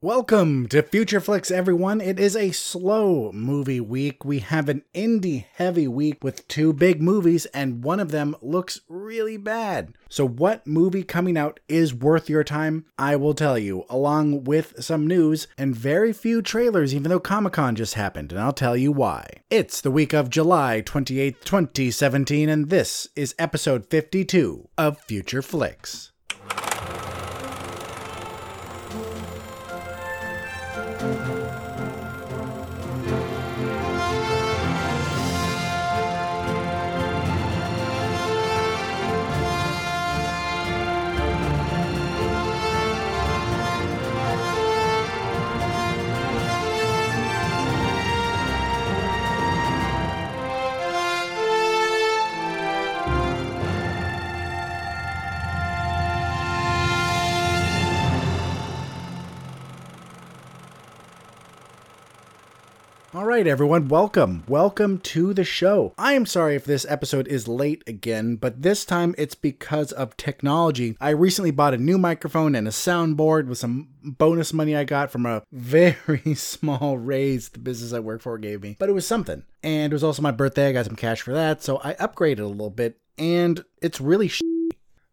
Welcome to Future Flicks, everyone. It is a slow movie week. We have an indie heavy week with two big movies, and one of them looks really bad. So, what movie coming out is worth your time? I will tell you, along with some news and very few trailers, even though Comic Con just happened, and I'll tell you why. It's the week of July 28th, 2017, and this is episode 52 of Future Flicks. Right, everyone, welcome. Welcome to the show. I am sorry if this episode is late again, but this time it's because of technology. I recently bought a new microphone and a soundboard with some bonus money I got from a very small raise the business I work for gave me, but it was something. And it was also my birthday. I got some cash for that, so I upgraded a little bit, and it's really sh-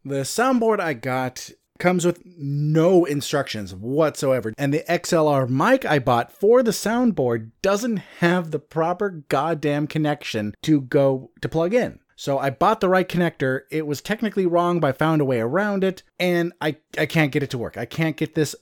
the soundboard I got comes with no instructions whatsoever. And the XLR mic I bought for the soundboard doesn't have the proper goddamn connection to go to plug in. So I bought the right connector. It was technically wrong, but I found a way around it, and I, I can't get it to work. I can't get this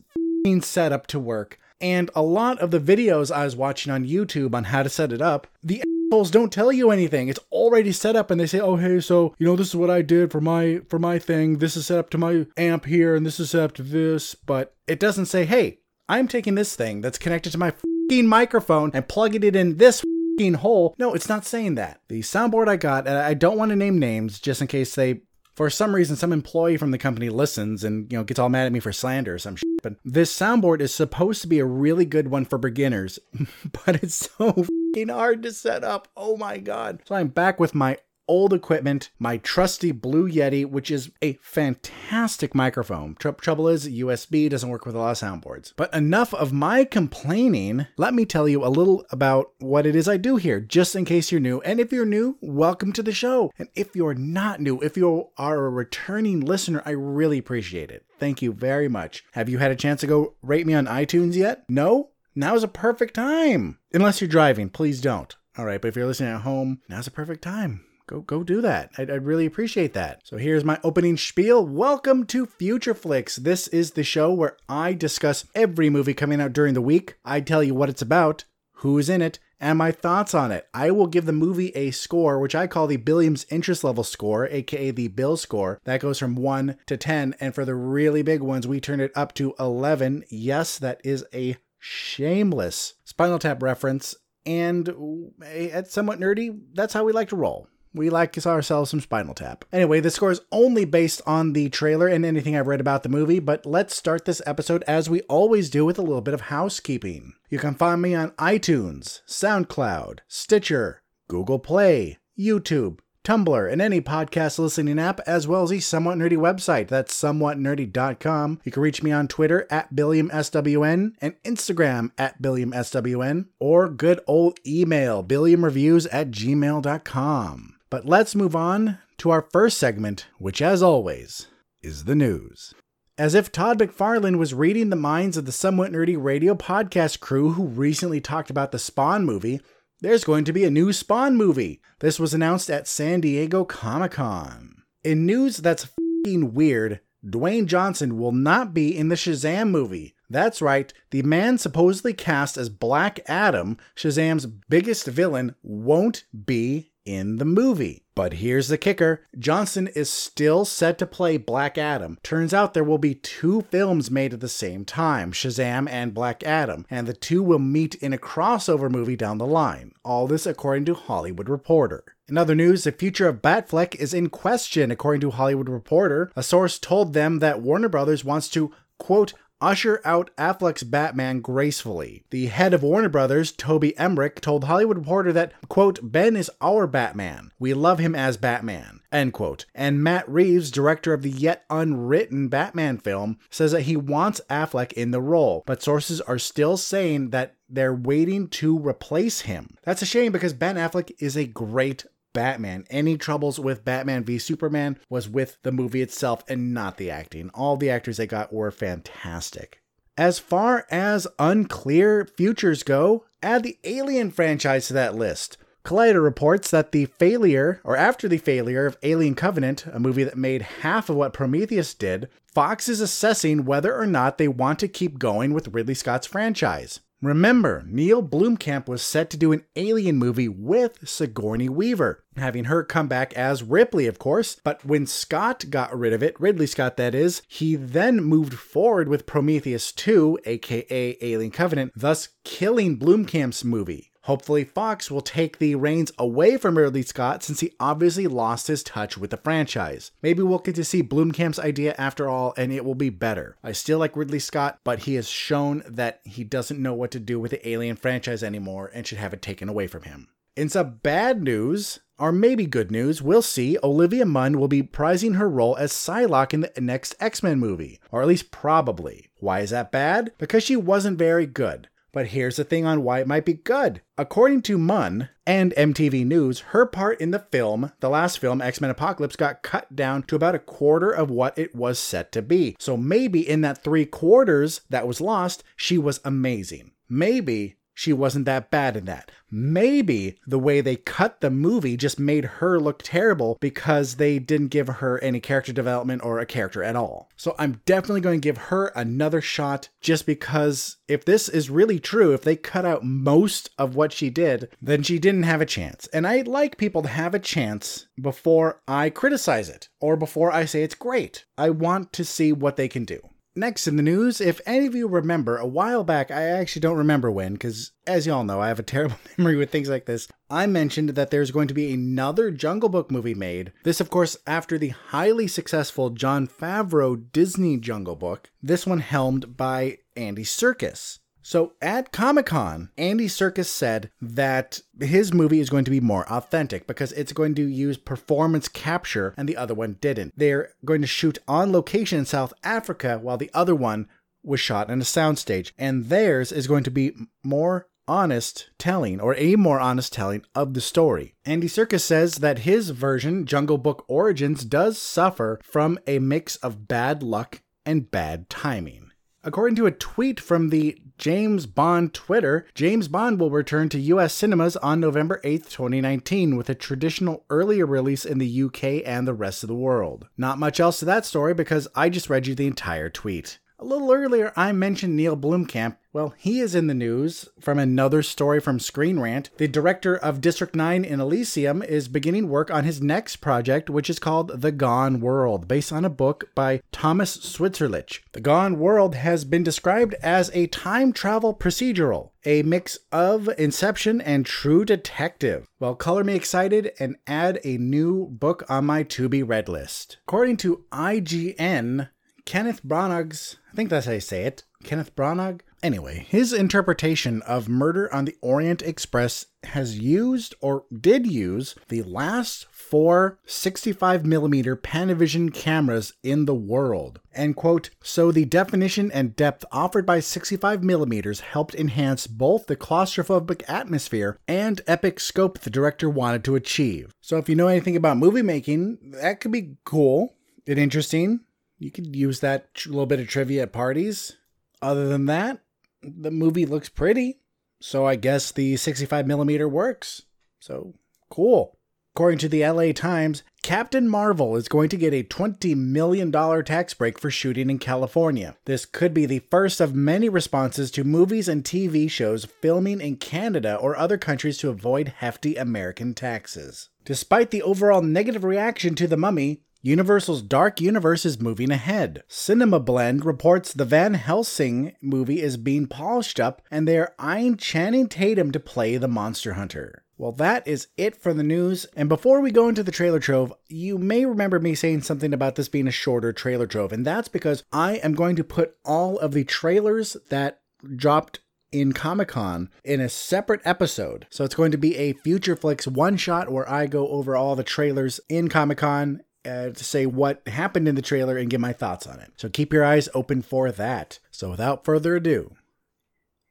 setup to work. And a lot of the videos I was watching on YouTube on how to set it up, the assholes don't tell you anything. It's already set up and they say, "Oh, hey, so, you know, this is what I did for my for my thing. This is set up to my amp here and this is set up to this." But it doesn't say, "Hey, I'm taking this thing that's connected to my fucking microphone and plugging it in this hole." No, it's not saying that. The soundboard I got, and I don't want to name names just in case they for some reason some employee from the company listens and you know gets all mad at me for slander or some shit. But this soundboard is supposed to be a really good one for beginners, but it's so hard to set up. Oh my god. So I'm back with my old equipment, my trusty Blue Yeti, which is a fantastic microphone. Tr- trouble is, USB doesn't work with a lot of soundboards. But enough of my complaining. Let me tell you a little about what it is I do here, just in case you're new. And if you're new, welcome to the show. And if you're not new, if you are a returning listener, I really appreciate it. Thank you very much. Have you had a chance to go rate me on iTunes yet? No? Now's a perfect time. Unless you're driving, please don't. All right, but if you're listening at home, now's a perfect time go go do that. I'd, I'd, really appreciate that. So here's my opening spiel. Welcome to Future Flicks. This is the show where I discuss every movie coming out during the week. I tell you what it's about, who's in it, and my thoughts on it. I will give the movie a score, which I call the Billiams interest level score, aka the Bill score. That goes from 1 to 10, and for the really big ones, we turn it up to 11. Yes, that is a shameless Spinal Tap reference. And it's somewhat nerdy. That's how we like to roll we like ourselves some Spinal Tap. Anyway, the score is only based on the trailer and anything I've read about the movie, but let's start this episode as we always do with a little bit of housekeeping. You can find me on iTunes, SoundCloud, Stitcher, Google Play, YouTube, Tumblr, and any podcast listening app, as well as the Somewhat Nerdy website. That's somewhatnerdy.com. You can reach me on Twitter at BilliamSWN and Instagram at BilliamSWN, or good old email, BilliamReviews at gmail.com. But let's move on to our first segment, which, as always, is the news. As if Todd McFarlane was reading the minds of the Somewhat Nerdy radio podcast crew who recently talked about the Spawn movie, there's going to be a new Spawn movie. This was announced at San Diego Comic Con. In news that's fing weird, Dwayne Johnson will not be in the Shazam movie. That's right, the man supposedly cast as Black Adam, Shazam's biggest villain, won't be in the movie. But here's the kicker Johnson is still set to play Black Adam. Turns out there will be two films made at the same time Shazam and Black Adam, and the two will meet in a crossover movie down the line. All this according to Hollywood Reporter. In other news, the future of Batfleck is in question, according to Hollywood Reporter. A source told them that Warner Brothers wants to quote, usher out Affleck's Batman gracefully. The head of Warner Brothers, Toby Emmerich, told Hollywood Reporter that, quote, Ben is our Batman. We love him as Batman, end quote. And Matt Reeves, director of the yet unwritten Batman film, says that he wants Affleck in the role, but sources are still saying that they're waiting to replace him. That's a shame because Ben Affleck is a great Batman. Any troubles with Batman v Superman was with the movie itself and not the acting. All the actors they got were fantastic. As far as unclear futures go, add the Alien franchise to that list. Collider reports that the failure, or after the failure of Alien Covenant, a movie that made half of what Prometheus did, Fox is assessing whether or not they want to keep going with Ridley Scott's franchise. Remember, Neil Blomkamp was set to do an Alien movie with Sigourney Weaver, having her come back as Ripley, of course. But when Scott got rid of it, Ridley Scott that is, he then moved forward with Prometheus 2, aka Alien Covenant, thus killing Blomkamp's movie. Hopefully, Fox will take the reins away from Ridley Scott since he obviously lost his touch with the franchise. Maybe we'll get to see Blomkamp's idea after all, and it will be better. I still like Ridley Scott, but he has shown that he doesn't know what to do with the Alien franchise anymore and should have it taken away from him. In some bad news, or maybe good news, we'll see Olivia Munn will be prizing her role as Psylocke in the next X Men movie, or at least probably. Why is that bad? Because she wasn't very good. But here's the thing on why it might be good. According to Munn and MTV News, her part in the film, the last film, X Men Apocalypse, got cut down to about a quarter of what it was set to be. So maybe in that three quarters that was lost, she was amazing. Maybe she wasn't that bad in that. Maybe the way they cut the movie just made her look terrible because they didn't give her any character development or a character at all. So I'm definitely going to give her another shot just because if this is really true, if they cut out most of what she did, then she didn't have a chance. And I like people to have a chance before I criticize it or before I say it's great. I want to see what they can do. Next in the news, if any of you remember, a while back, I actually don't remember when, because as y'all know, I have a terrible memory with things like this. I mentioned that there's going to be another Jungle Book movie made. This, of course, after the highly successful Jon Favreau Disney Jungle Book, this one helmed by Andy Serkis. So at Comic Con, Andy Serkis said that his movie is going to be more authentic because it's going to use performance capture and the other one didn't. They're going to shoot on location in South Africa while the other one was shot in a soundstage. And theirs is going to be more honest telling or a more honest telling of the story. Andy Serkis says that his version, Jungle Book Origins, does suffer from a mix of bad luck and bad timing. According to a tweet from the James Bond Twitter, James Bond will return to US cinemas on November 8, 2019, with a traditional earlier release in the UK and the rest of the world. Not much else to that story because I just read you the entire tweet. A little earlier, I mentioned Neil Blomkamp. Well, he is in the news from another story from Screen Rant. The director of District 9 in Elysium is beginning work on his next project, which is called The Gone World, based on a book by Thomas Sweterlitsch. The Gone World has been described as a time travel procedural, a mix of Inception and True Detective. Well, color me excited and add a new book on my to be read list. According to IGN, Kenneth Branagh's, I think that's how you say it, Kenneth Branagh. Anyway, his interpretation of Murder on the Orient Express has used or did use the last four 65mm Panavision cameras in the world. And quote, so the definition and depth offered by 65mm helped enhance both the claustrophobic atmosphere and epic scope the director wanted to achieve. So if you know anything about movie making, that could be cool and interesting you could use that little bit of trivia at parties. Other than that, the movie looks pretty. So I guess the 65 millimeter works. So cool. According to the LA Times, Captain Marvel is going to get a $20 million tax break for shooting in California. This could be the first of many responses to movies and TV shows filming in Canada or other countries to avoid hefty American taxes. Despite the overall negative reaction to The Mummy, Universal's Dark Universe is moving ahead. Cinema Blend reports the Van Helsing movie is being polished up and they are eyeing Channing Tatum to play the Monster Hunter. Well, that is it for the news. And before we go into the trailer trove, you may remember me saying something about this being a shorter trailer trove, and that's because I am going to put all of the trailers that dropped in Comic Con in a separate episode. So it's going to be a Future Flicks one shot where I go over all the trailers in Comic Con uh, to say what happened in the trailer and give my thoughts on it. So keep your eyes open for that. So without further ado,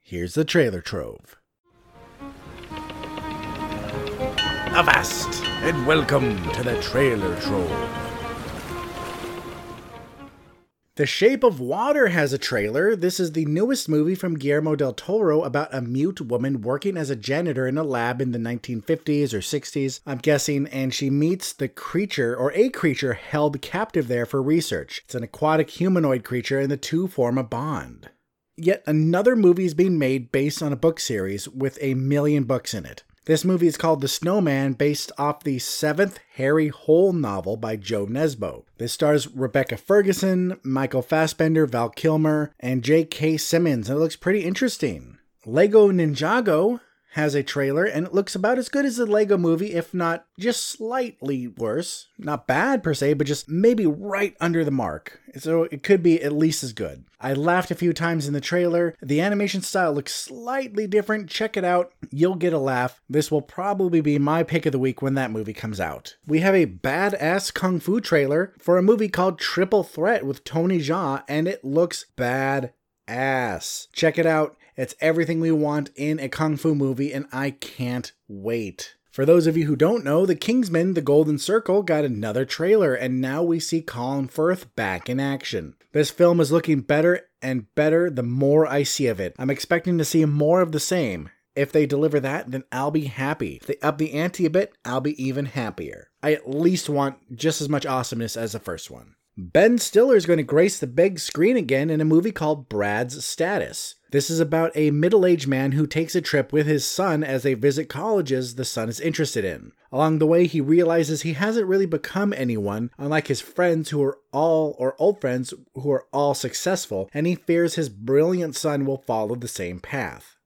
here's the trailer trove. Avast and welcome to the trailer trove. The Shape of Water has a trailer. This is the newest movie from Guillermo del Toro about a mute woman working as a janitor in a lab in the 1950s or 60s, I'm guessing, and she meets the creature or a creature held captive there for research. It's an aquatic humanoid creature, and the two form a bond. Yet another movie is being made based on a book series with a million books in it. This movie is called The Snowman, based off the seventh Harry Hole novel by Jo Nesbø. This stars Rebecca Ferguson, Michael Fassbender, Val Kilmer, and J.K. Simmons, and it looks pretty interesting. Lego Ninjago has a trailer, and it looks about as good as the Lego movie, if not just slightly worse. Not bad per se, but just maybe right under the mark. So it could be at least as good. I laughed a few times in the trailer. The animation style looks slightly different. Check it out. You'll get a laugh. This will probably be my pick of the week when that movie comes out. We have a badass kung fu trailer for a movie called Triple Threat with Tony Jaa, and it looks bad ass. Check it out. It's everything we want in a kung fu movie, and I can't wait. For those of you who don't know, The Kingsman The Golden Circle got another trailer, and now we see Colin Firth back in action. This film is looking better and better the more I see of it. I'm expecting to see more of the same. If they deliver that, then I'll be happy. If they up the ante a bit, I'll be even happier. I at least want just as much awesomeness as the first one. Ben Stiller is going to grace the big screen again in a movie called Brad's Status. This is about a middle aged man who takes a trip with his son as they visit colleges the son is interested in. Along the way, he realizes he hasn't really become anyone, unlike his friends who are all, or old friends who are all successful, and he fears his brilliant son will follow the same path.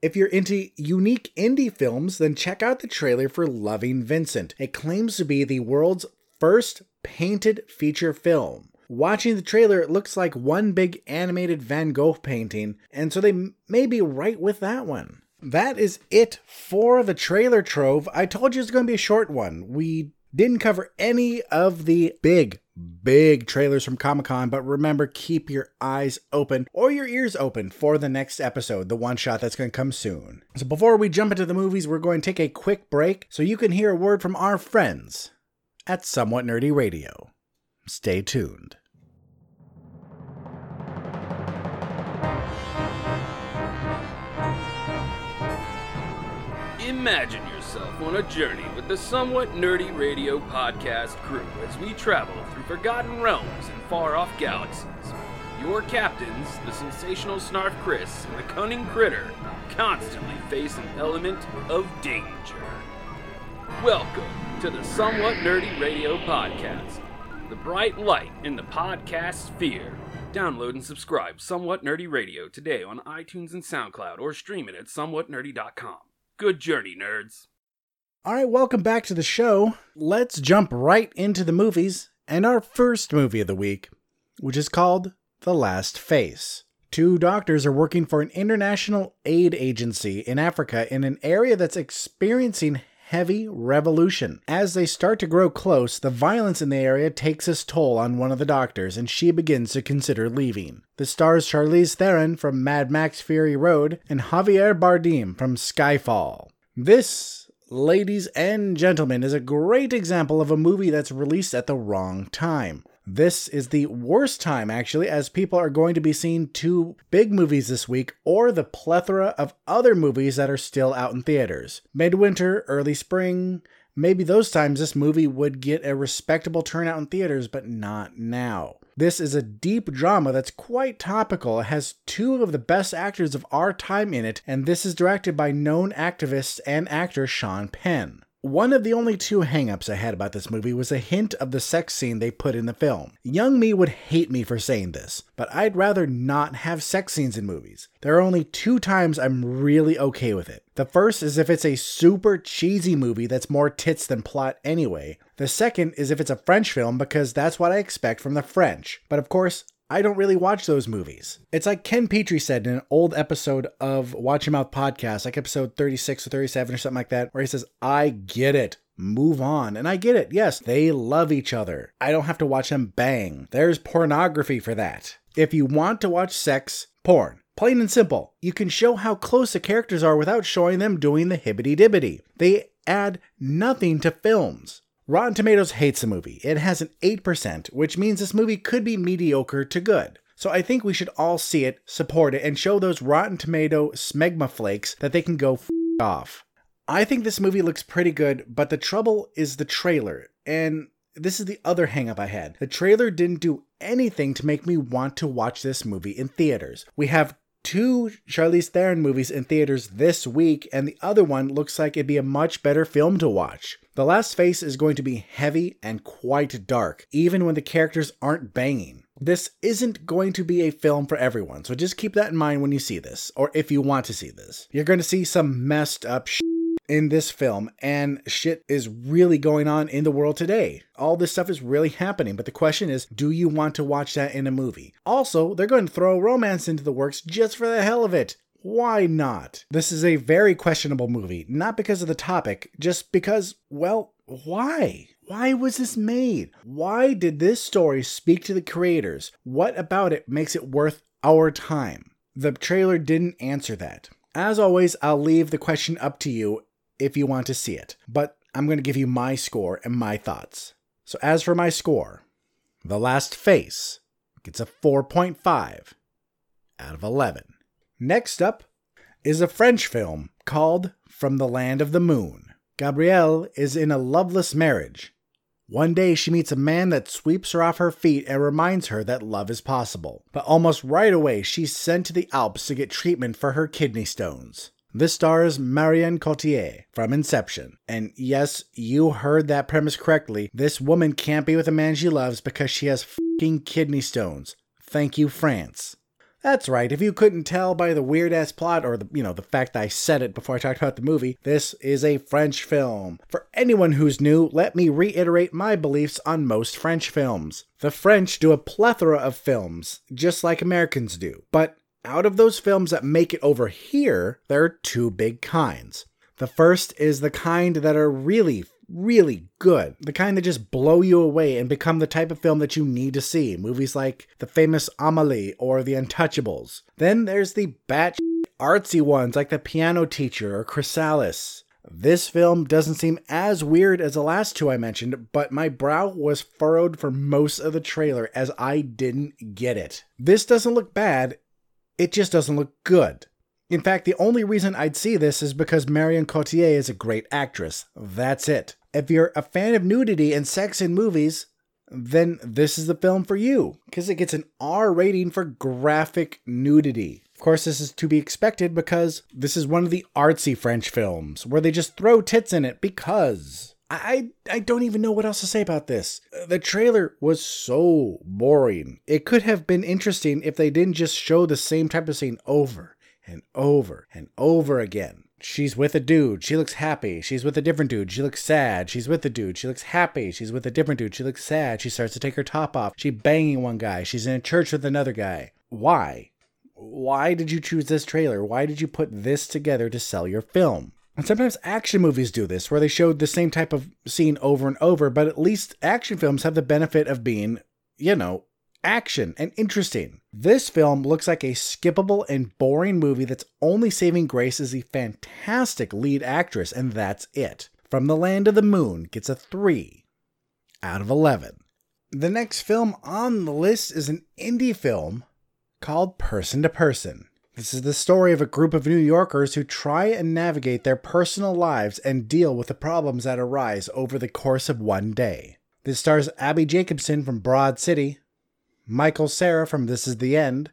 If you're into unique indie films, then check out the trailer for Loving Vincent. It claims to be the world's first painted feature film. Watching the trailer, it looks like one big animated Van Gogh painting, and so they may be right with that one. That is it for the trailer trove. I told you it's going to be a short one. We didn't cover any of the big, big trailers from Comic Con, but remember, keep your eyes open or your ears open for the next episode, the one shot that's going to come soon. So before we jump into the movies, we're going to take a quick break so you can hear a word from our friends at Somewhat Nerdy Radio. Stay tuned. Imagine yourself on a journey with the Somewhat Nerdy Radio podcast crew as we travel through forgotten realms and far off galaxies. Your captains, the sensational Snarf Chris and the cunning Critter, constantly face an element of danger. Welcome to the Somewhat Nerdy Radio Podcast, the bright light in the podcast sphere. Download and subscribe Somewhat Nerdy Radio today on iTunes and SoundCloud or stream it at somewhatnerdy.com. Good journey, nerds. All right, welcome back to the show. Let's jump right into the movies and our first movie of the week, which is called The Last Face. Two doctors are working for an international aid agency in Africa in an area that's experiencing heavy revolution. As they start to grow close, the violence in the area takes its toll on one of the doctors, and she begins to consider leaving. The stars Charlize Theron from Mad Max Fury Road and Javier Bardem from Skyfall. This, ladies and gentlemen, is a great example of a movie that's released at the wrong time. This is the worst time, actually, as people are going to be seeing two big movies this week or the plethora of other movies that are still out in theaters. Midwinter, early spring, maybe those times this movie would get a respectable turnout in theaters, but not now. This is a deep drama that's quite topical. It has two of the best actors of our time in it, and this is directed by known activist and actor Sean Penn. One of the only two hangups I had about this movie was a hint of the sex scene they put in the film. Young me would hate me for saying this, but I'd rather not have sex scenes in movies. There are only two times I'm really okay with it. The first is if it's a super cheesy movie that's more tits than plot anyway. The second is if it's a French film because that's what I expect from the French. But of course, I don't really watch those movies. It's like Ken Petrie said in an old episode of Watch Your Mouth podcast, like episode 36 or 37 or something like that, where he says, I get it. Move on. And I get it. Yes, they love each other. I don't have to watch them bang. There's pornography for that. If you want to watch sex, porn. Plain and simple. You can show how close the characters are without showing them doing the hibbity dibbity. They add nothing to films. Rotten Tomatoes hates the movie. It has an 8%, which means this movie could be mediocre to good. So I think we should all see it, support it, and show those Rotten Tomato smegma flakes that they can go f- off. I think this movie looks pretty good, but the trouble is the trailer. And this is the other hangup I had. The trailer didn't do anything to make me want to watch this movie in theaters. We have two Charlize Theron movies in theaters this week, and the other one looks like it'd be a much better film to watch. The Last Face is going to be heavy and quite dark, even when the characters aren't banging. This isn't going to be a film for everyone, so just keep that in mind when you see this, or if you want to see this. You're going to see some messed up shit in this film, and shit is really going on in the world today. All this stuff is really happening, but the question is do you want to watch that in a movie? Also, they're going to throw romance into the works just for the hell of it. Why not? This is a very questionable movie, not because of the topic, just because, well, why? Why was this made? Why did this story speak to the creators? What about it makes it worth our time? The trailer didn't answer that. As always, I'll leave the question up to you if you want to see it, but I'm going to give you my score and my thoughts. So, as for my score, The Last Face gets a 4.5 out of 11. Next up is a French film called From the Land of the Moon. Gabrielle is in a loveless marriage. One day she meets a man that sweeps her off her feet and reminds her that love is possible. But almost right away, she's sent to the Alps to get treatment for her kidney stones. This stars Marion Cotillard from Inception. And yes, you heard that premise correctly. This woman can't be with a man she loves because she has fucking kidney stones. Thank you, France. That's right. If you couldn't tell by the weird ass plot or the you know the fact that I said it before I talked about the movie, this is a French film. For anyone who's new, let me reiterate my beliefs on most French films. The French do a plethora of films, just like Americans do. But out of those films that make it over here, there are two big kinds. The first is the kind that are really really good. The kind that just blow you away and become the type of film that you need to see. Movies like the famous Amelie or The Untouchables. Then there's the bat artsy ones like The Piano Teacher or Chrysalis. This film doesn't seem as weird as the last two I mentioned, but my brow was furrowed for most of the trailer as I didn't get it. This doesn't look bad, it just doesn't look good. In fact, the only reason I'd see this is because Marion Cotillard is a great actress. That's it. If you're a fan of nudity and sex in movies, then this is the film for you because it gets an R rating for graphic nudity. Of course, this is to be expected because this is one of the artsy French films where they just throw tits in it because. I I don't even know what else to say about this. The trailer was so boring. It could have been interesting if they didn't just show the same type of scene over and over and over again. She's with a dude. She looks happy. She's with a different dude. She looks sad. She's with a dude. She looks happy. She's with a different dude. She looks sad. She starts to take her top off. She banging one guy. She's in a church with another guy. Why? Why did you choose this trailer? Why did you put this together to sell your film? And sometimes action movies do this, where they showed the same type of scene over and over, but at least action films have the benefit of being, you know, action and interesting. This film looks like a skippable and boring movie that's only saving grace is the fantastic lead actress, and that's it. From the Land of the Moon gets a 3 out of 11. The next film on the list is an indie film called Person to Person. This is the story of a group of New Yorkers who try and navigate their personal lives and deal with the problems that arise over the course of one day. This stars Abbi Jacobson from Broad City, Michael Cera from This Is the End,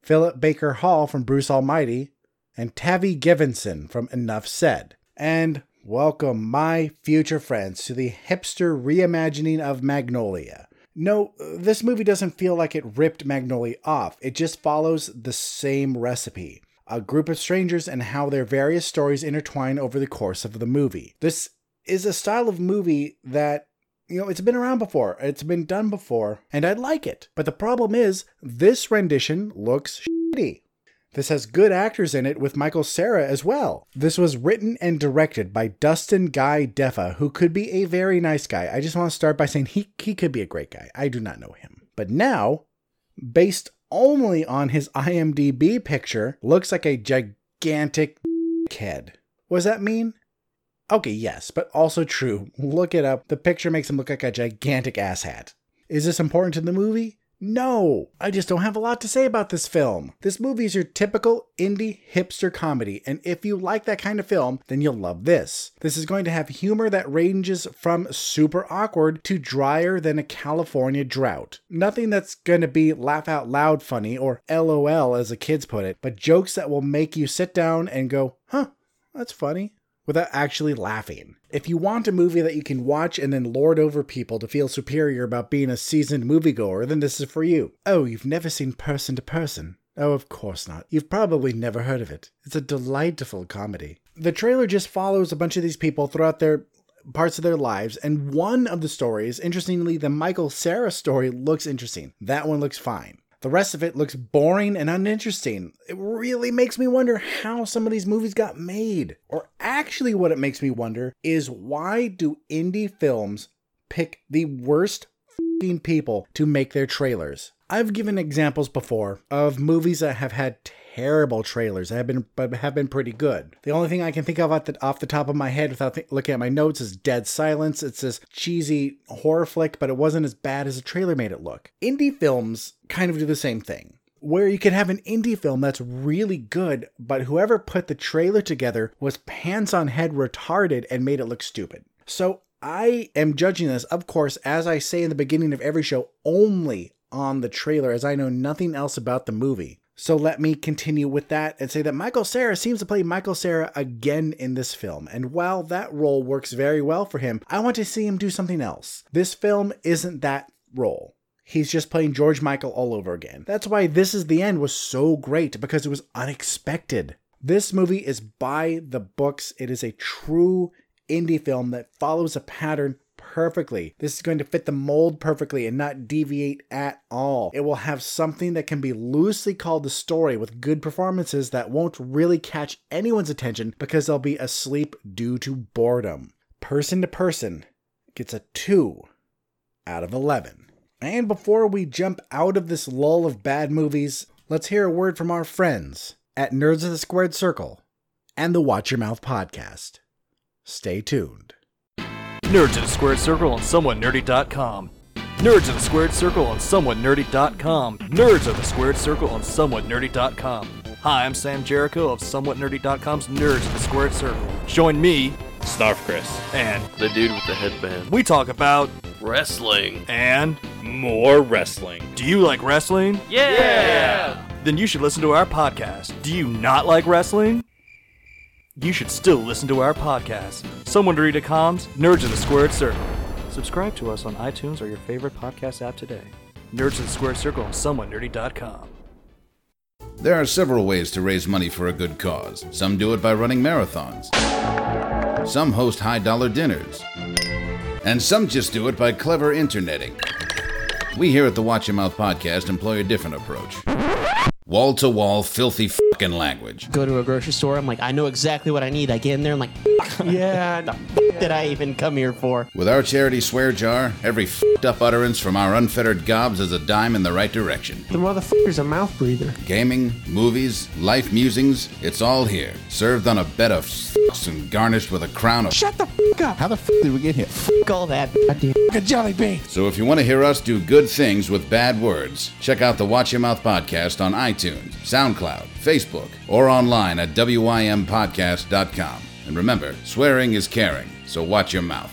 Philip Baker Hall from Bruce Almighty, and Tavi Gevinson from Enough Said. And Welcome, my future friends, to the hipster reimagining of Magnolia. No, this movie doesn't feel like it ripped Magnolia off, it just follows the same recipe a group of strangers and how their various stories intertwine over the course of the movie. This is a style of movie that you know, it's been around before, it's been done before, and I like it. But the problem is, this rendition looks shitty. This has good actors in it with Michael Cera as well. This was written and directed by Dustin Guy Defa, who could be a very nice guy. I just want to start by saying he, he could be a great guy. I do not know him. But now, based only on his IMDb picture, looks like a gigantic head. What does that mean? Okay, yes, but also true. Look it up. The picture makes him look like a gigantic asshat. Is this important to the movie? No, I just don't have a lot to say about this film. This movie is your typical indie hipster comedy, and if you like that kind of film, then you'll love this. This is going to have humor that ranges from super awkward to drier than a California drought. Nothing that's going to be laugh out loud funny or LOL as the kids put it, but jokes that will make you sit down and go, huh, that's funny without actually laughing. If you want a movie that you can watch and then lord over people to feel superior about being a seasoned moviegoer, then this is for you. Oh, you've never seen Person to Person? Oh, of course not. You've probably never heard of it. It's a delightful comedy. The trailer just follows a bunch of these people throughout their parts of their lives, and one of the stories, interestingly, the Michael Cera story, looks interesting. That one looks fine. The rest of it looks boring and uninteresting. It really makes me wonder how some of these movies got made. Or actually, what it makes me wonder is why do indie films pick the worst people to make their trailers? I've given examples before of movies that have had terrible trailers that have been but have been pretty good. The only thing I can think of off the, off the top of my head without th- looking at my notes is Dead Silence. It's this cheesy horror flick, but it wasn't as bad as the trailer made it look. Indie films kind of do the same thing where you can have an indie film that's really good, but whoever put the trailer together was pants on head retarded and made it look stupid. So I am judging this, of course, as I say in the beginning of every show, only on the trailer, as I know nothing else about the movie. So let me continue with that and say that Michael Cera seems to play Michael Cera again in this film. And while that role works very well for him, I want to see him do something else. This film isn't that role. He's just playing George Michael all over again. That's why This Is the End was so great because it was unexpected. This movie is by the books. It is a true indie film that follows a pattern perfectly. This is going to fit the mold perfectly and not deviate at all. It will have something that can be loosely called the story with good performances that won't really catch anyone's attention because they'll be asleep due to boredom. Person to Person gets a 2 out of 11. And before we jump out of this lull of bad movies, let's hear a word from our friends at Nerds of the Squared Circle and the Watch Your Mouth podcast. Stay tuned. Nerds in the Squared Circle on SomewhatNerdy.com. Nerds of the Squared Circle on SomewhatNerdy.com. Nerds of the Squared Circle on SomewhatNerdy.com. Hi, I'm Sam Jericho of SomewhatNerdy.com's Nerds of the Squared Circle. Join me, Snarf Chris. and The dude with the headband. we talk about Wrestling. and More wrestling. do you like wrestling? Yeah! Then you should listen to our podcast. Do you not like wrestling? You should still listen to our podcast. SomewhatNerdy.com's Nerds of the Squared Circle. Subscribe to us on iTunes or your favorite podcast app today. Nerds of the Squared Circle on SomewhatNerdy.com. There are several ways to raise money for a good cause. Some do it by running marathons. Some host high dollar dinners. And some just do it by clever interneting. We here at the Watch Your Mouth podcast employ a different approach. Wall to wall, filthy fucking language. go to a grocery store. I'm like, I know exactly what I need. I get in there. I'm like, yeah, the f- did I even come here for? With our charity swear jar, every fucked up utterance from our unfettered gobs is a dime in the right direction. The motherfucker's a mouth breather. Gaming, movies, life musings, it's all here. Served on a bed of fucks and garnished with a crown of Shut the f- up. How the f did we get here? Fuck all that. Goddamn. A jelly bean. So if you want to hear us do good things with bad words, check out the Watch Your Mouth podcast on iTunes, SoundCloud, Facebook, or online at wympodcast.com. And remember, swearing is caring, so watch your mouth.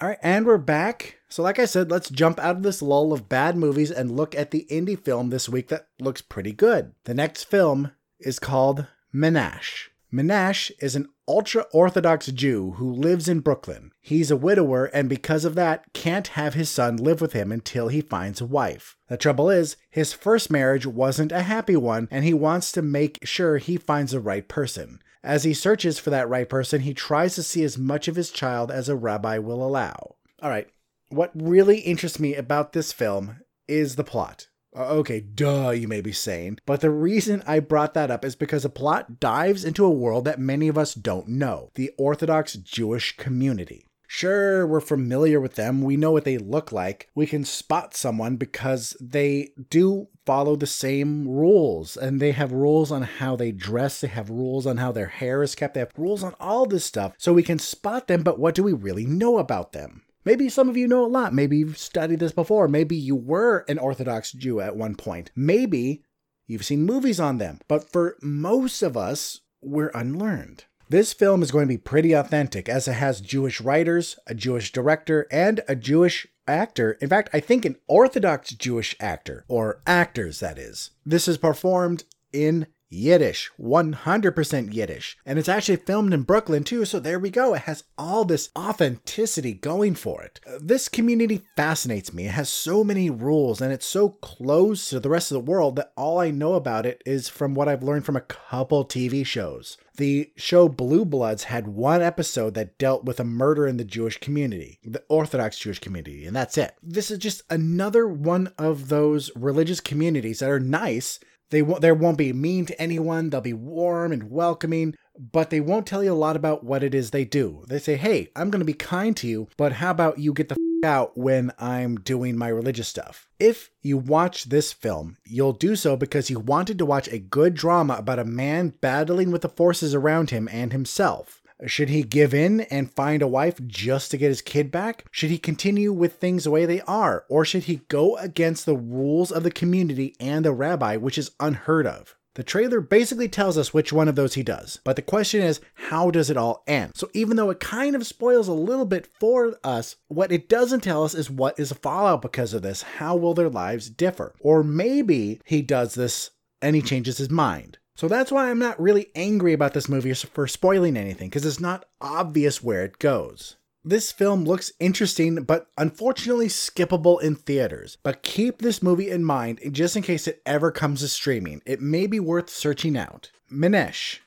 All right, and we're back. So, like I said, let's jump out of this lull of bad movies and look at the indie film this week that looks pretty good. The next film is called Menashe. Menashe is an ultra Orthodox Jew who lives in Brooklyn. He's a widower and because of that can't have his son live with him until he finds a wife. The trouble is, his first marriage wasn't a happy one and he wants to make sure he finds the right person. As he searches for that right person, he tries to see as much of his child as a rabbi will allow. All right, what really interests me about this film is the plot. Uh, Okay, duh, you may be saying. But the reason I brought that up is because the plot dives into a world that many of us don't know the Orthodox Jewish community. Sure, we're familiar with them. We know what they look like. We can spot someone because they do follow the same rules and they have rules on how they dress. They have rules on how their hair is kept. They have rules on all this stuff. So we can spot them, but what do we really know about them? Maybe some of you know a lot. Maybe you've studied this before. Maybe you were an Orthodox Jew at one point. Maybe you've seen movies on them. But for most of us, we're unlearned. This film is going to be pretty authentic as it has Jewish writers, a Jewish director, and a Jewish actor. In fact, I think an Orthodox Jewish actor, or actors, that is. This is performed in Yiddish, 100% Yiddish. And it's actually filmed in Brooklyn too, so there we go. It has all this authenticity going for it. Uh, This community fascinates me. It has so many rules and it's so close to the rest of the world that all I know about it is from what I've learned from a couple TV shows. The show Blue Bloods had one episode that dealt with a murder in the Jewish community, the Orthodox Jewish community, and that's it. This is just another one of those religious communities that are nice they won't, there won't be mean to anyone. They'll be warm and welcoming, but they won't tell you a lot about what it is they do. They say, "Hey, I'm going to be kind to you, but how about you get the f- out when I'm doing my religious stuff?" If you watch this film, you'll do so because you wanted to watch a good drama about a man battling with the forces around him and himself. Should he give in and find a wife just to get his kid back? Should he continue with things the way they are? Or should he go against the rules of the community and the rabbi, which is unheard of? The trailer basically tells us which one of those he does, but the question is, how does it all end? So, even though it kind of spoils a little bit for us, what it doesn't tell us is what is the fallout because of this. How will their lives differ? Or maybe he does this and he changes his mind. So that's why I'm not really angry about this movie for spoiling anything, because it's not obvious where it goes. This film looks interesting, but unfortunately skippable in theaters. But keep this movie in mind just in case it ever comes to streaming. It may be worth searching out. Menashe.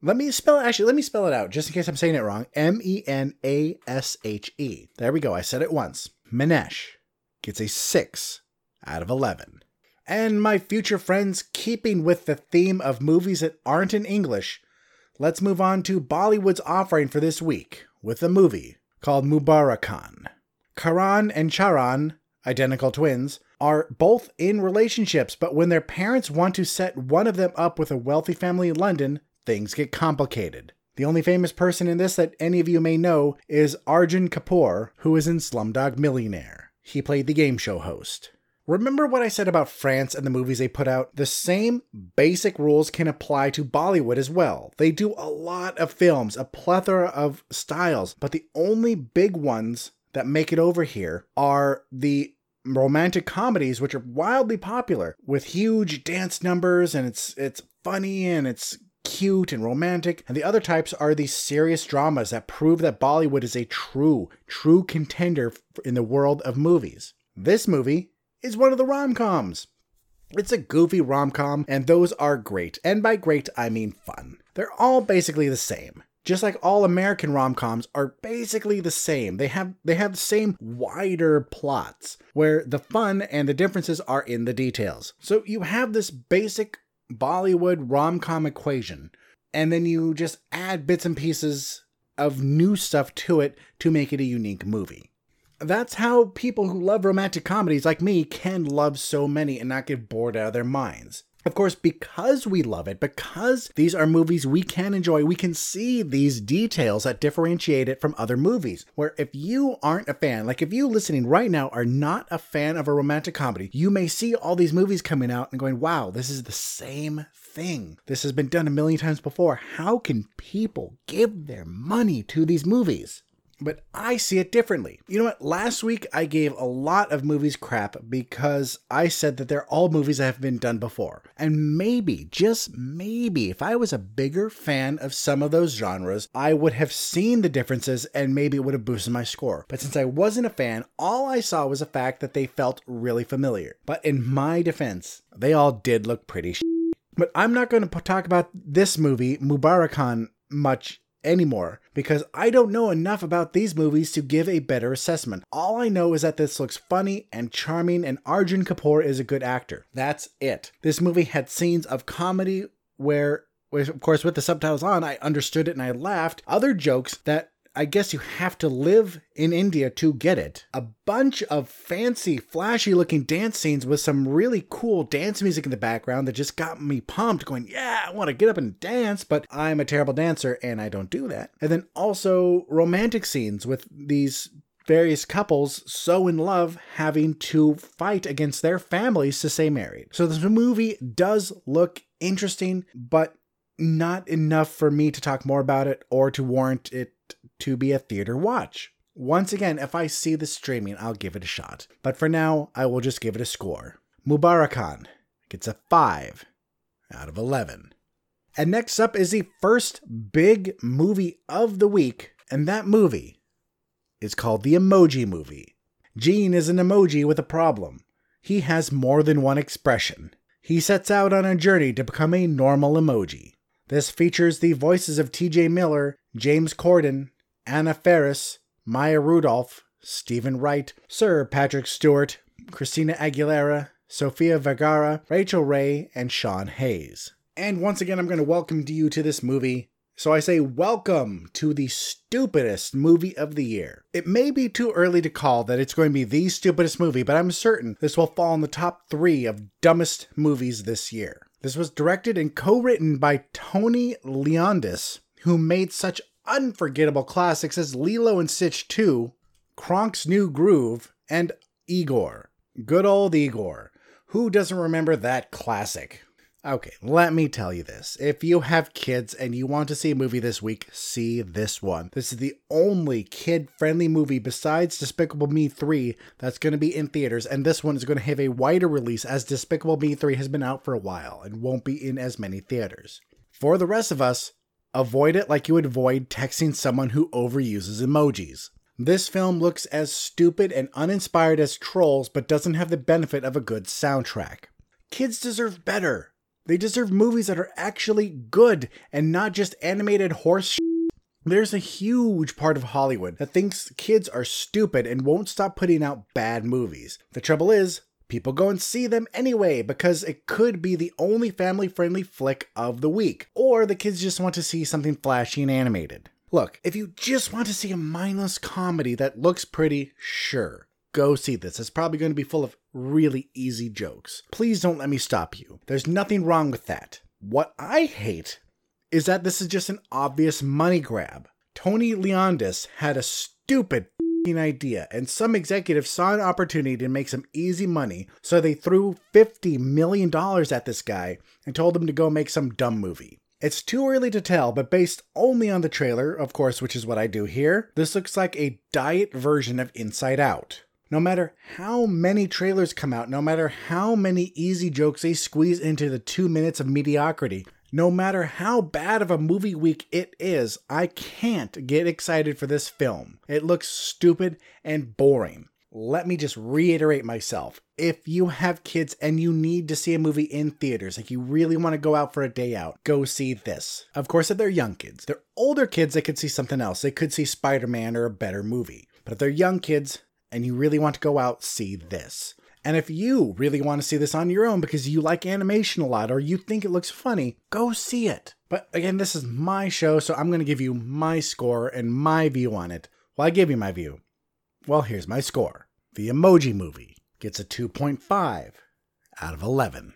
Let me spell it, actually, let me spell it out just in case I'm saying it wrong. M E N A S H E. There we go, I said it once. Menashe gets a 6 out of 11. And my future friends, keeping with the theme of movies that aren't in English, let's move on to Bollywood's offering for this week with a movie called Mubarakan. Karan and Charan, identical twins, are both in relationships, but when their parents want to set one of them up with a wealthy family in London, things get complicated. The only famous person in this that any of you may know is Arjun Kapoor, who is in Slumdog Millionaire. He played the game show host. Remember what I said about France and the movies they put out? The same basic rules can apply to Bollywood as well. They do a lot of films, a plethora of styles, but the only big ones that make it over here are the romantic comedies which are wildly popular with huge dance numbers and it's it's funny and it's cute and romantic and the other types are these serious dramas that prove that Bollywood is a true true contender in the world of movies. This movie is one of the rom-coms. It's a goofy rom-com and those are great. And by great I mean fun. They're all basically the same. Just like all American rom-coms are basically the same. They have they have the same wider plots where the fun and the differences are in the details. So you have this basic Bollywood rom-com equation and then you just add bits and pieces of new stuff to it to make it a unique movie. That's how people who love romantic comedies like me can love so many and not get bored out of their minds. Of course, because we love it, because these are movies we can enjoy, we can see these details that differentiate it from other movies. Where if you aren't a fan, like if you listening right now are not a fan of a romantic comedy, you may see all these movies coming out and going, wow, this is the same thing. This has been done a million times before. How can people give their money to these movies? But I see it differently. You know what? Last week I gave a lot of movies crap because I said that they're all movies that have been done before. And maybe, just maybe, if I was a bigger fan of some of those genres, I would have seen the differences and maybe it would have boosted my score. But since I wasn't a fan, all I saw was the fact that they felt really familiar. But in my defense, they all did look pretty sh- But I'm not going to talk about this movie, Mubarakan, much anymore because I don't know enough about these movies to give a better assessment. All I know is that this looks funny and charming and Arjun Kapoor is a good actor. That's it. This movie had scenes of comedy where of course with the subtitles on I understood it and I laughed. Other jokes that I guess you have to live in India to get it. A bunch of fancy, flashy looking dance scenes with some really cool dance music in the background that just got me pumped, going, Yeah, I want to get up and dance, but I'm a terrible dancer and I don't do that. And then also romantic scenes with these various couples so in love having to fight against their families to stay married. So this movie does look interesting, but not enough for me to talk more about it or to warrant it to be a theater watch. Once again, if I see the streaming, I'll give it a shot. But for now, I will just give it a score. Mubarakan gets a 5 out of 11. And next up is the first big movie of the week, and that movie is called The Emoji Movie. Gene is an emoji with a problem. He has more than one expression. He sets out on a journey to become a normal emoji. This features the voices of TJ Miller, James Corden, Anna Faris, Maya Rudolph, Steven Wright, Sir Patrick Stewart, Christina Aguilera, Sofia Vergara, Rachael Ray, and Sean Hayes. And once again, I'm going to welcome you to this movie. So I say, welcome to the stupidest movie of the year. It may be too early to call that it's going to be the stupidest movie, but I'm certain this will fall in the top three of dumbest movies this year. This was directed and co written by Tony Leondis, who made such unforgettable classics as Lilo and Stitch 2, Kronk's New Groove, and Igor. Good old Igor. Who doesn't remember that classic? Okay, let me tell you this. If you have kids and you want to see a movie this week, see this one. This is the only kid friendly movie besides Despicable Me 3 that's going to be in theaters, and this one is going to have a wider release as Despicable Me 3 has been out for a while and won't be in as many theaters. For the rest of us, avoid it like you would avoid texting someone who overuses emojis. This film looks as stupid and uninspired as Trolls, but doesn't have the benefit of a good soundtrack. Kids deserve better. They deserve movies that are actually good and not just animated horse shit. There's a huge part of Hollywood that thinks kids are stupid and won't stop putting out bad movies. The trouble is, people go and see them anyway because it could be the only family friendly flick of the week, or the kids just want to see something flashy and animated. Look, if you just want to see a mindless comedy that looks pretty, sure go see this. It's probably going to be full of really easy jokes. Please don't let me stop you. There's nothing wrong with that. What I hate is that this is just an obvious money grab. Tony Leondis had a stupid idea, and some executives saw an opportunity to make some easy money, so they threw $50 million at this guy and told him to go make some dumb movie. It's too early to tell, but based only on the trailer, of course, which is what I do here, this looks like a diet version of Inside Out. No matter how many trailers come out, no matter how many easy jokes they squeeze into the two minutes of mediocrity, no matter how bad of a movie week it is, I can't get excited for this film. It looks stupid and boring. Let me just reiterate myself. If you have kids and you need to see a movie in theaters, like you really want to go out for a day out, go see this. Of course, if they're young kids, they're older kids, they could see something else. They could see Spider Man or a better movie. But if they're young kids and you really want to go out, see this. And if you really want to see this on your own because you like animation a lot or you think it looks funny, go see it. But again, this is my show, so I'm going to give you my score and my view on it. Well, I give you my view. Well, here's my score. The Emoji Movie gets a 2.5 out of 11.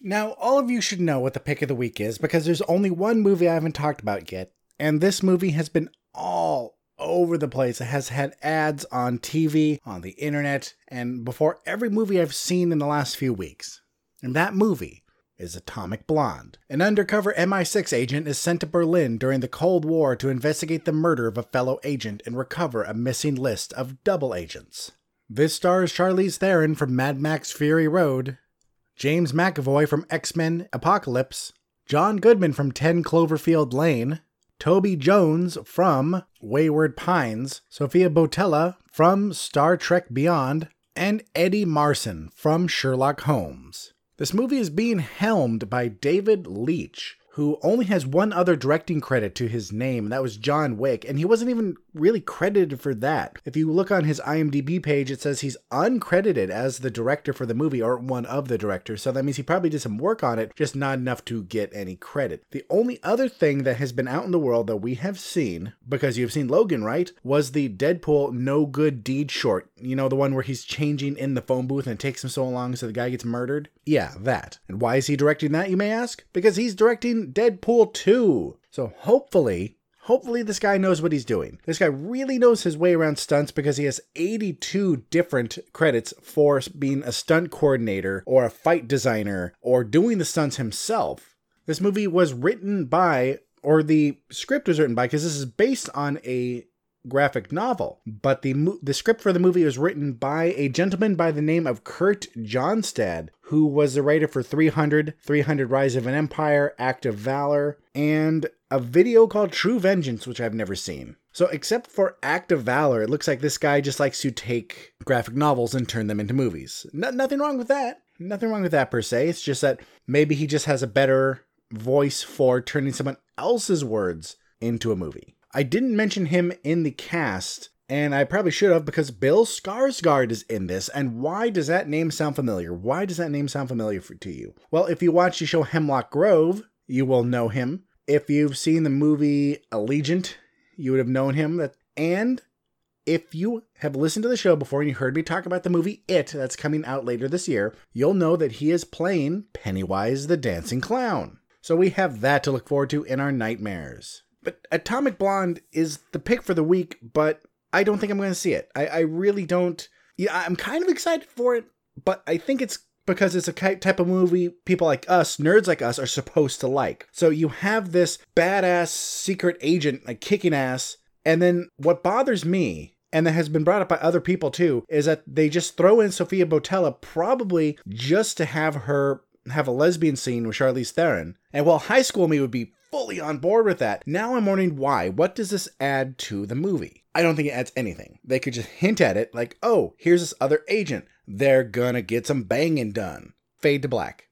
Now, all of you should know what the pick of the week is because there's only one movie I haven't talked about yet, and this movie has been all over the place. It has had ads on TV, on the internet, and before every movie I've seen in the last few weeks. And that movie is Atomic Blonde. An undercover MI6 agent is sent to Berlin during the Cold War to investigate the murder of a fellow agent and recover a missing list of double agents. This stars Charlize Theron from Mad Max Fury Road, James McAvoy from X Men Apocalypse, John Goodman from 10 Cloverfield Lane, Toby Jones from Wayward Pines, Sofia Boutella from Star Trek Beyond, and Eddie Marsan from Sherlock Holmes. This movie is being helmed by David Leitch, who only has one other directing credit to his name, and that was John Wick, and he wasn't even really credited for that. If you look on his IMDb page, it says he's uncredited as the director for the movie or one of the directors, so that means he probably did some work on it, just not enough to get any credit. The only other thing that has been out in the world that we have seen, because you've seen Logan, right, was the Deadpool No Good Deed short. You know, the one where he's changing in the phone booth and it takes him so long so the guy gets murdered? Yeah, that. And why is he directing that, you may ask? Because he's directing Deadpool 2. So hopefully, hopefully this guy knows what he's doing. This guy really knows his way around stunts because he has 82 different credits for being a stunt coordinator or a fight designer or doing the stunts himself. This movie was written by or the script was written by because this is based on a graphic novel, but the mo- the script for the movie was written by a gentleman by the name of Kurt Johnstad, who was the writer for 300, 300 Rise of an Empire, Act of Valor, and a video called True Vengeance, which I've never seen. So, except for Act of Valor, it looks like this guy just likes to take graphic novels and turn them into movies. No- nothing wrong with that. Nothing wrong with that per se. It's just that maybe he just has a better voice for turning someone else's words into a movie. I didn't mention him in the cast, and I probably should have because Bill Skarsgård is in this. And why does that name sound familiar? Why does that name sound familiar for, to you? Well, if you watch the show Hemlock Grove, you will know him. If you've seen the movie Allegiant, you would have known him. That and if you have listened to the show before and you heard me talk about the movie It that's coming out later this year, you'll know that he is playing Pennywise the Dancing Clown. So we have that to look forward to in our nightmares. But Atomic Blonde is the pick for the week, but I don't think I'm going to see it. I, I really don't. Yeah, I'm kind of excited for it, but I think it's because it's a type of movie people like us, nerds like us, are supposed to like. So you have this badass secret agent, like kicking ass, and then what bothers me and that has been brought up by other people too, is that they just throw in Sofia Boutella probably just to have her have a lesbian scene with Charlize Theron. And while high school me would be fully on board with that, now I'm wondering why. What does this add to the movie? I don't think it adds anything. They could just hint at it like, oh, here's this other agent. They're gonna get some banging done. Fade to black.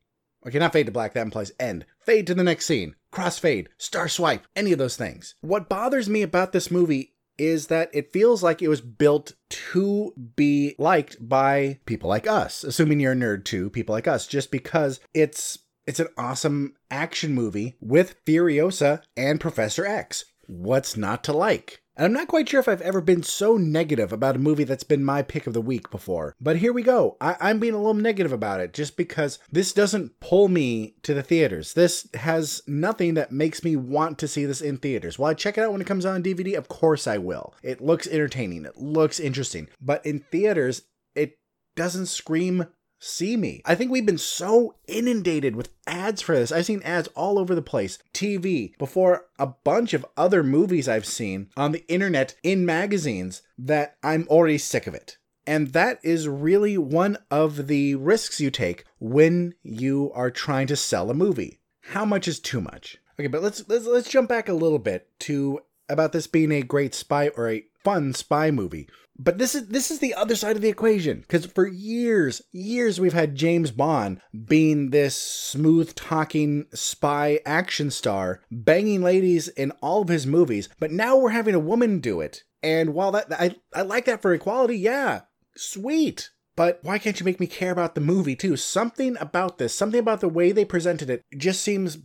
Okay, not fade to black, that implies end. Fade to the next scene. Crossfade, star swipe, any of those things. What bothers me about this movie is that it feels like it was built to be liked by people like us, assuming you're a nerd too, people like us, just because it's it's an awesome action movie with Furiosa and Professor X. What's not to like? And I'm not quite sure if I've ever been so negative about a movie that's been my pick of the week before. But here we go. I- am being a little negative about it just because this doesn't pull me to the theaters. This has nothing that makes me want to see this in theaters. Will I check it out when it comes out on DVD? Of course I will. It looks entertaining, it looks interesting. But in theaters, it doesn't scream see me. I think we've been so inundated with ads for this. I've seen ads all over the place. TV, before a bunch of other movies I've seen on the internet, in magazines, that I'm already sick of it. And that is really one of the risks you take when you are trying to sell a movie. How much is too much? Okay, but let's let's let's jump back a little bit to about this being a great spy or a fun spy movie. But this is this is the other side of the equation because for years, years we've had James Bond being this smooth talking spy action star, banging ladies in all of his movies. But now we're having a woman do it, and while that I I like that for equality, yeah, sweet. But why can't you make me care about the movie too? Something about this, something about the way they presented it, just seems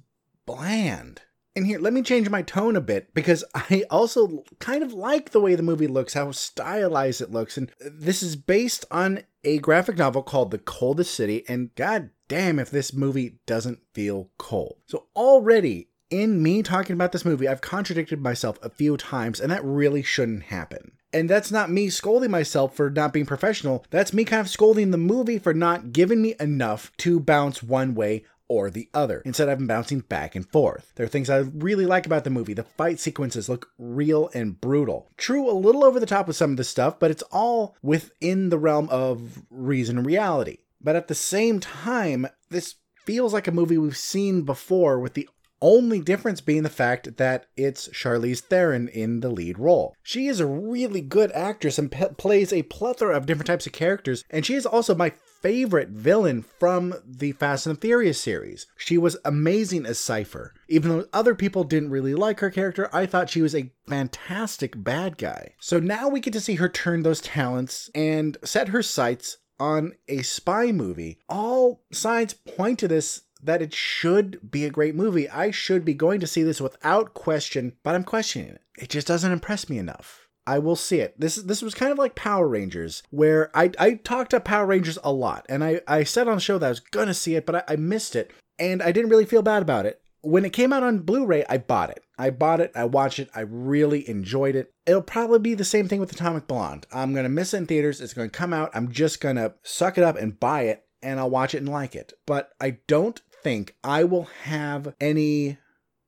bland. And here, let me change my tone a bit because I also kind of like the way the movie looks, how stylized it looks. And this is based on a graphic novel called The Coldest City. And god damn if this movie doesn't feel cold. So already in me talking about this movie, I've contradicted myself a few times, and that really shouldn't happen. And that's not me scolding myself for not being professional. That's me kind of scolding the movie for not giving me enough to bounce one way or the other instead of bouncing back and forth. There are things I really like about the movie. The fight sequences look real and brutal. True, a little over the top with some of the stuff, but it's all within the realm of reason and reality. But at the same time, this feels like a movie we've seen before with the only difference being the fact that it's Charlize Theron in the lead role. She is a really good actress and pe- plays a plethora of different types of characters, and she is also my favorite villain from the Fast and Furious series. She was amazing as Cypher. Even though other people didn't really like her character, I thought she was a fantastic bad guy. So now we get to see her turn those talents and set her sights on a spy movie. All signs point to this that it should be a great movie. I should be going to see this without question, but I'm questioning it. It just doesn't impress me enough. I will see it. This this was kind of like Power Rangers, where I, I talked up Power Rangers a lot, and I, I said on the show that I was gonna see it, but I, I missed it, and I didn't really feel bad about it. When it came out on Blu-ray, I bought it. I bought it, I watched it, I really enjoyed it. It'll probably be the same thing with Atomic Blonde. I'm gonna miss it in theaters, it's gonna come out, I'm just gonna suck it up and buy it, and I'll watch it and like it. But I don't think I will have any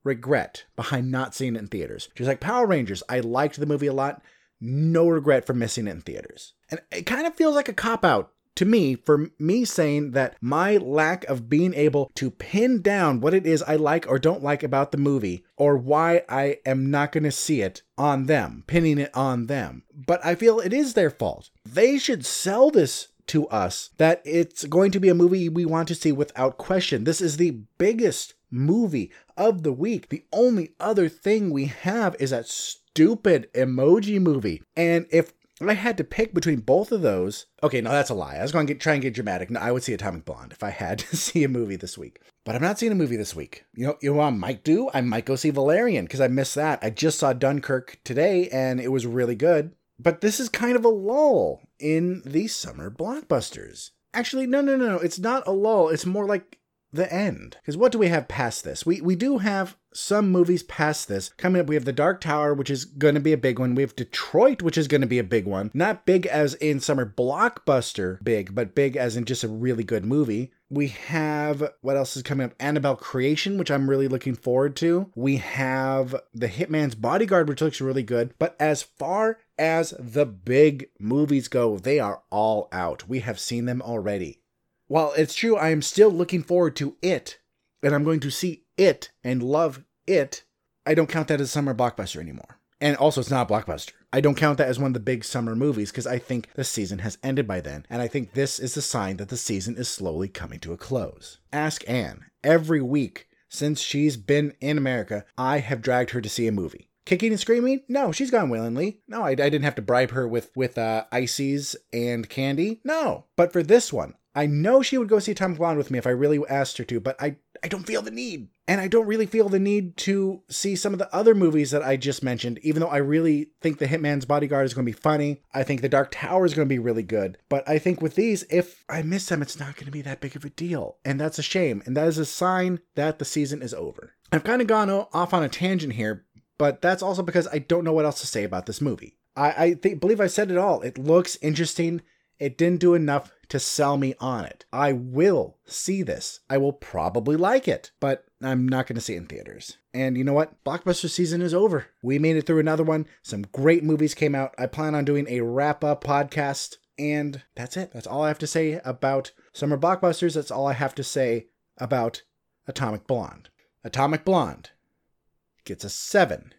regret behind not seeing it in theaters. Just like Power Rangers, I liked the movie a lot. No regret for missing it in theaters. And it kind of feels like a cop out to me for me saying that my lack of being able to pin down what it is I like or don't like about the movie or why I am not going to see it on them, pinning it on them. But I feel it is their fault. They should sell this to us that it's going to be a movie we want to see without question. This is the biggest movie of the week. The only other thing we have is that stupid emoji movie. And if I had to pick between both of those, okay, no, that's a lie. I was going to try and get dramatic. No, I would see Atomic Blonde if I had to see a movie this week. But I'm not seeing a movie this week. You know, you know I might do? I might go see Valerian because I missed that. I just saw Dunkirk today and it was really good. But this is kind of a lull in the summer blockbusters. Actually, no, no, no, no. It's not a lull. It's more like the end. Because what do we have past this? We we do have some movies past this coming up. We have The Dark Tower, which is going to be a big one. We have Detroit, which is going to be a big one. Not big as in summer blockbuster big, but big as in just a really good movie. We have what else is coming up? Annabelle Creation, which I'm really looking forward to. We have The Hitman's Bodyguard, which looks really good. But as far as the big movies go, they are all out. We have seen them already. While it's true, I am still looking forward to it, and I'm going to see it and love it. I don't count that as a summer blockbuster anymore. And also, it's not a blockbuster. I don't count that as one of the big summer movies because I think the season has ended by then. And I think this is the sign that the season is slowly coming to a close. Ask Anne. Every week since she's been in America, I have dragged her to see a movie. Kicking and screaming? No, she's gone willingly. No, I, I didn't have to bribe her with with uh, ices and candy. No, but for this one, I know she would go see Tom Blonde with me if I really asked her to, but I, I don't feel the need. And I don't really feel the need to see some of the other movies that I just mentioned, even though I really think The Hitman's Bodyguard is going to be funny. I think The Dark Tower is going to be really good. But I think with these, if I miss them, it's not going to be that big of a deal. And that's a shame. And that is a sign that the season is over. I've kind of gone off on a tangent here, but that's also because I don't know what else to say about this movie. I, I think, believe I said it all. It looks interesting. It didn't do enough to sell me on it. I will see this. I will probably like it, but I'm not going to see it in theaters. And you know what? Blockbuster season is over. We made it through another one. Some great movies came out. I plan on doing a wrap up podcast. And that's it. That's all I have to say about summer blockbusters. That's all I have to say about Atomic Blonde. Atomic Blonde gets a 7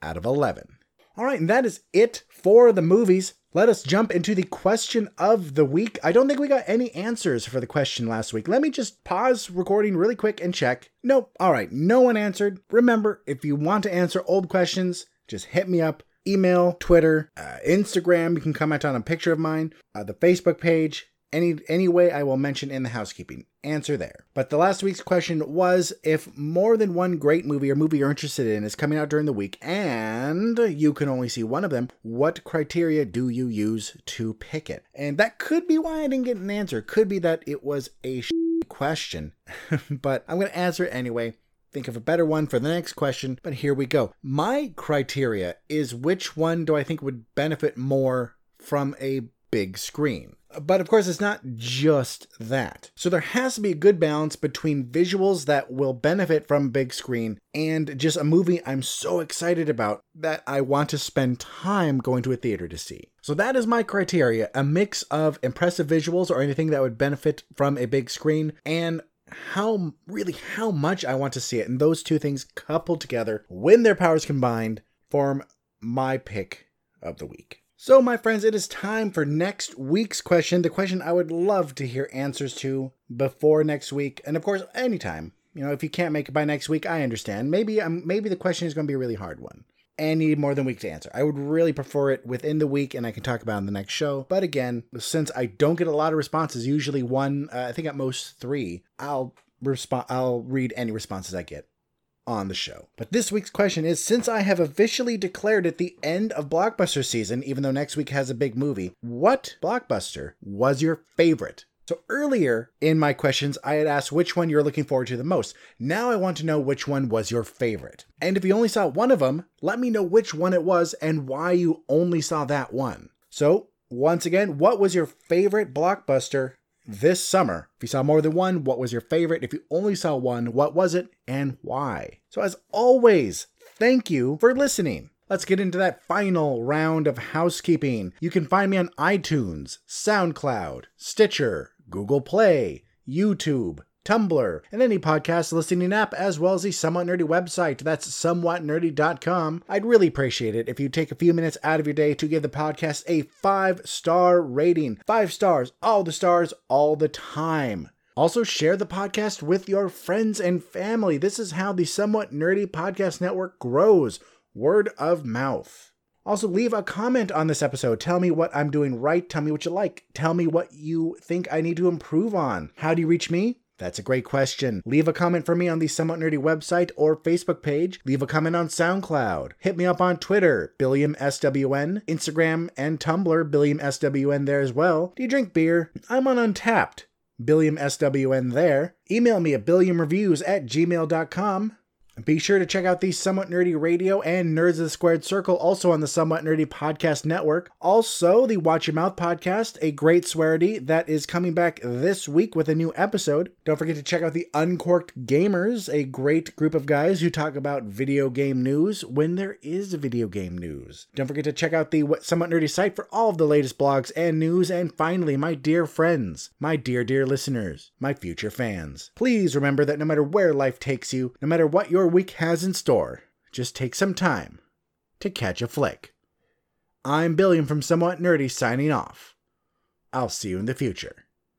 out of 11. All right, and that is it for the movies. Let us jump into the question of the week. I don't think we got any answers for the question last week. Let me just pause recording really quick and check. Nope. All right, no one answered. Remember, if you want to answer old questions, just hit me up. Email, Twitter, uh, Instagram. You can comment on a picture of mine, uh, the Facebook page, any any way I will mention in the housekeeping. Answer there. But the last week's question was if more than one great movie or movie you're interested in is coming out during the week and you can only see one of them, what criteria do you use to pick it? And that could be why I didn't get an answer. Could be that it was a question. but I'm going to answer it anyway think of a better one for the next question, but here we go. My criteria is which one do I think would benefit more from a big screen. But of course, it's not just that. So there has to be a good balance between visuals that will benefit from big screen and just a movie I'm so excited about that I want to spend time going to a theater to see. So that is my criteria a mix of impressive visuals or anything that would benefit from a big screen and how really how much I want to see it. And those two things coupled together, when their powers combined, form my pick of the week. So, my friends, it is time for next week's question. The question I would love to hear answers to before next week, and of course, anytime. You know, if you can't make it by next week, I understand. Maybe um, maybe the question is going to be a really hard one and need more than a week to answer. I would really prefer it within the week, and I can talk about in the next show. But again, since I don't get a lot of responses, usually one, uh, I think at most three, I'll respond. I'll read any responses I get on the show. But this week's question is since I have officially declared it the end of blockbuster season, even though next week has a big movie, what blockbuster was your favorite? So earlier in my questions, I had asked which one you're looking forward to the most. Now I want to know which one was your favorite. And if you only saw one of them, let me know which one it was and why you only saw that one. So, once again, what was your favorite blockbuster this summer? If you saw more than one, what was your favorite? If you only saw one, what was it and why? So, as always, thank you for listening. Let's get into that final round of housekeeping. You can find me on iTunes, SoundCloud, Stitcher, Google Play, YouTube, Tumblr, and any podcast listening app, as well as the Somewhat Nerdy website. That's somewhatnerdy.com. I'd really appreciate it if you take a few minutes out of your day to give the podcast a five star rating. Five stars, all the stars, all the time. Also, share the podcast with your friends and family. This is how the Somewhat Nerdy Podcast Network grows word of mouth. Also, leave a comment on this episode. Tell me what I'm doing right. Tell me what you like. Tell me what you think I need to improve on. How do you reach me? That's a great question. Leave a comment for me on the Somewhat Nerdy website or Facebook page. Leave a comment on SoundCloud. Hit me up on Twitter, BilliamSWN, Instagram and Tumblr, BilliamSWN there as well. Do you drink beer? I'm on Untappd. BilliamSWN there. Email me at billiamreviews at gmail.com. Be sure to check out the Somewhat Nerdy Radio and Nerds of the Squared Circle, also on the Somewhat Nerdy Podcast Network. Also, the Watch Your Mouth podcast, a great swearity that is coming back this week with a new episode. Don't forget to check out the Uncorked Gamers, a great group of guys who talk about video game news when there is video game news. Don't forget to check out the Somewhat Nerdy site for all of the latest blogs and news. And finally, my dear friends, my dear, dear listeners, my future fans, please remember that no matter where life takes you, no matter what your week has in store, just take some time to catch a flick. I'm Billiam from Somewhat Nerdy signing off. I'll see you in the future.